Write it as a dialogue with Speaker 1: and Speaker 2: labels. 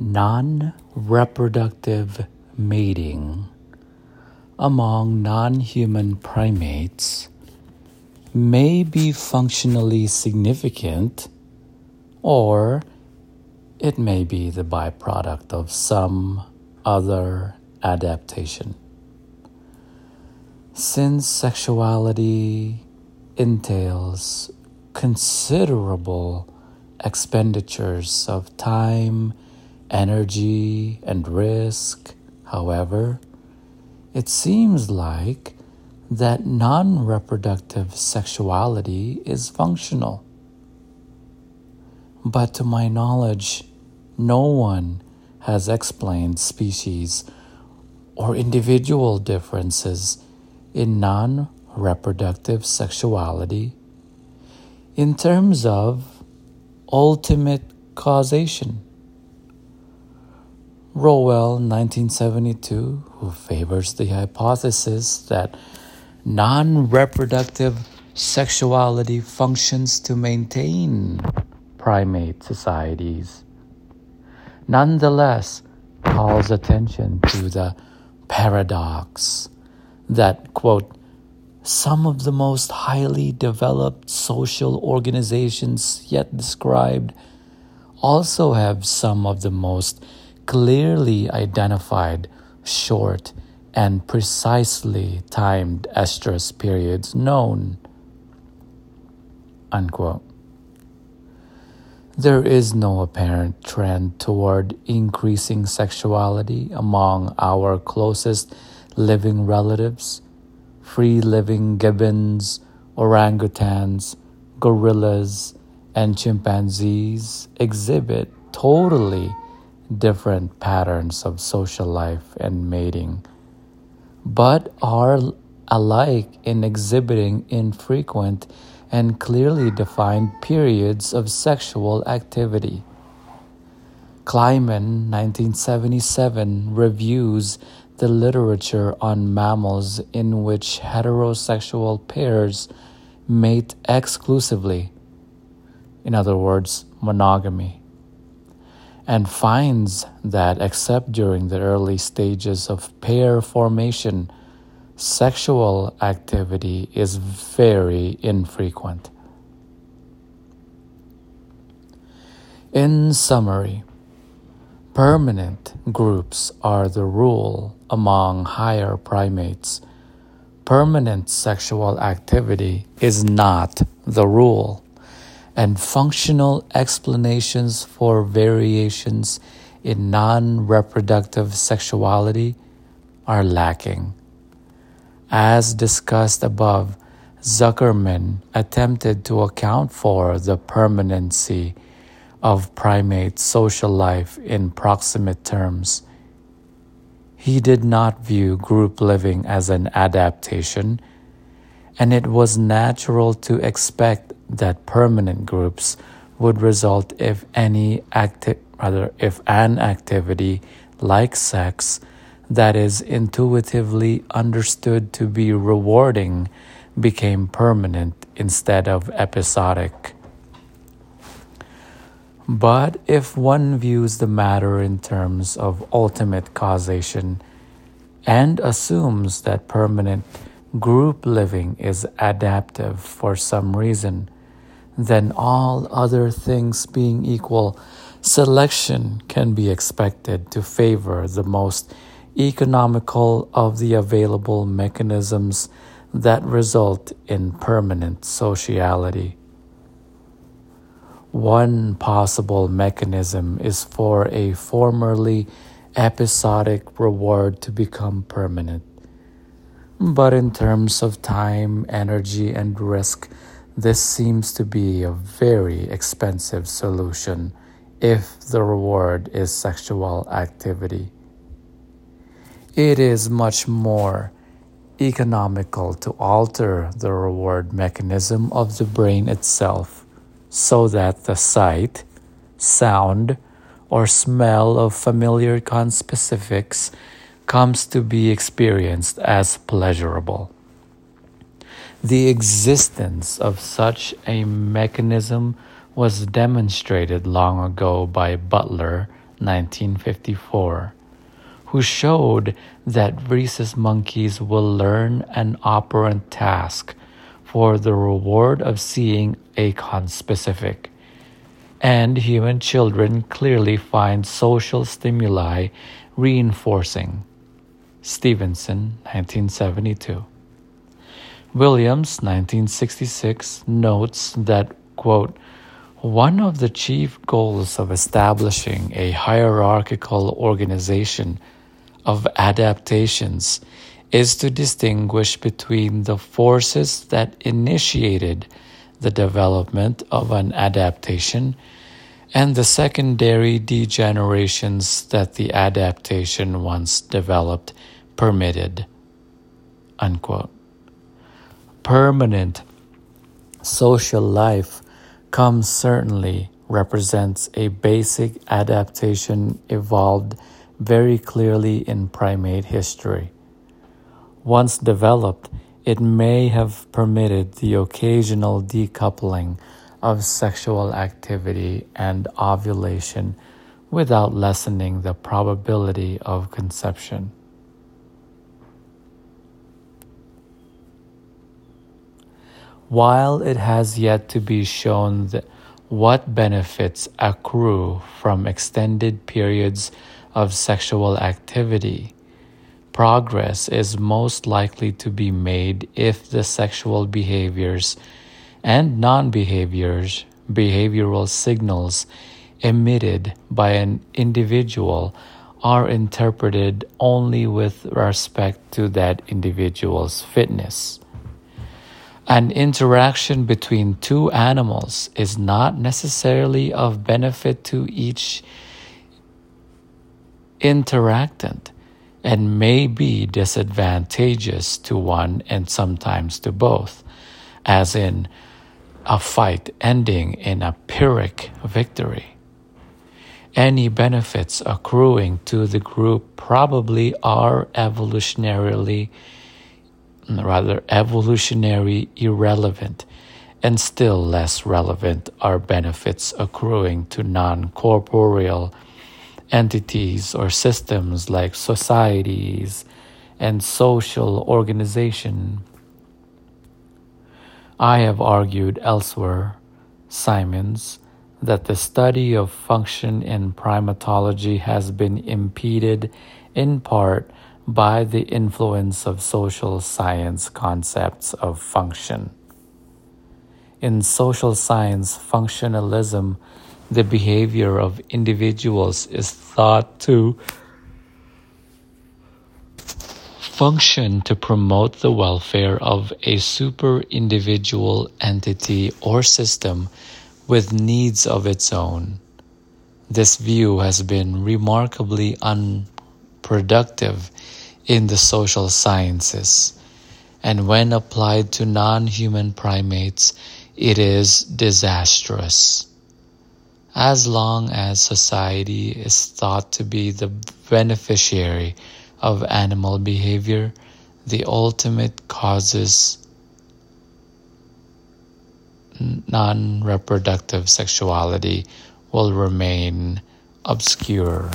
Speaker 1: non reproductive mating among non human primates may be functionally significant or it may be the byproduct of some other adaptation. Since sexuality entails considerable expenditures of time, energy, and risk, however, it seems like that non reproductive sexuality is functional. But to my knowledge, no one has explained species or individual differences in non reproductive sexuality in terms of ultimate causation. Rowell, 1972, who favors the hypothesis that non reproductive sexuality functions to maintain primate societies, nonetheless calls attention to the paradox that, quote, some of the most highly developed social organizations yet described also have some of the most clearly identified short and precisely timed estrus periods known. Unquote. There is no apparent trend toward increasing sexuality among our closest living relatives, free living gibbons, orangutans, gorillas, and chimpanzees exhibit totally different patterns of social life and mating, but are alike in exhibiting infrequent and clearly defined periods of sexual activity. Kleiman, 1977, reviews the literature on mammals in which heterosexual pairs mate exclusively, in other words, monogamy and finds that except during the early stages of pair formation, sexual activity is very infrequent. In summary, permanent groups are the rule among higher primates. Permanent sexual activity is not the rule and functional explanations for variations in non reproductive sexuality are lacking. As discussed above, Zuckerman attempted to account for the permanency of primate social life in proximate terms. He did not view group living as an adaptation, and it was natural to expect that permanent groups would result if any acti- rather if an activity like sex that is intuitively understood to be rewarding became permanent instead of episodic. But if one views the matter in terms of ultimate causation and assumes that permanent group living is adaptive for some reason, then all other things being equal, selection can be expected to favor the most economical of the available mechanisms that result in permanent sociality. One possible mechanism is for a formerly episodic reward to become permanent. But in terms of time, energy, and risk, this seems to be a very expensive solution if the reward is sexual activity. It is much more economical to alter the reward mechanism of the brain itself so that the sight, sound, or smell of familiar conspecifics comes to be experienced as pleasurable. The existence of such a mechanism was demonstrated long ago by Butler, 1954, who showed that rhesus monkeys will learn an operant task for the reward of seeing a conspecific. And human children clearly find social stimuli reinforcing. Stevenson, 1972. Williams, 1966, notes that, quote, one of the chief goals of establishing a hierarchical organization of adaptations is to distinguish between the forces that initiated the development of an adaptation and the secondary degenerations that the adaptation once developed permitted. Unquote. Permanent social life comes certainly represents a basic adaptation evolved very clearly in primate history. Once developed, it may have permitted the occasional decoupling of sexual activity and ovulation without lessening the probability of conception. While it has yet to be shown what benefits accrue from extended periods of sexual activity, progress is most likely to be made if the sexual behaviors and non behaviors behavioral signals emitted by an individual are interpreted only with respect to that individual's fitness. An interaction between two animals is not necessarily of benefit to each interactant and may be disadvantageous to one and sometimes to both, as in a fight ending in a Pyrrhic victory. Any benefits accruing to the group probably are evolutionarily, rather, evolutionary irrelevant, and still less relevant are benefits accruing to non corporeal entities or systems like societies and social organization. I have argued elsewhere, Symons, that the study of function in primatology has been impeded in part by the influence of social science concepts of function. In social science, functionalism the behavior of individuals is thought to function to promote the welfare of a super individual entity or system with needs of its own. This view has been remarkably unproductive in the social sciences, and when applied to non human primates, it is disastrous. As long as society is thought to be the beneficiary of animal behavior, the ultimate causes non reproductive sexuality will remain obscure.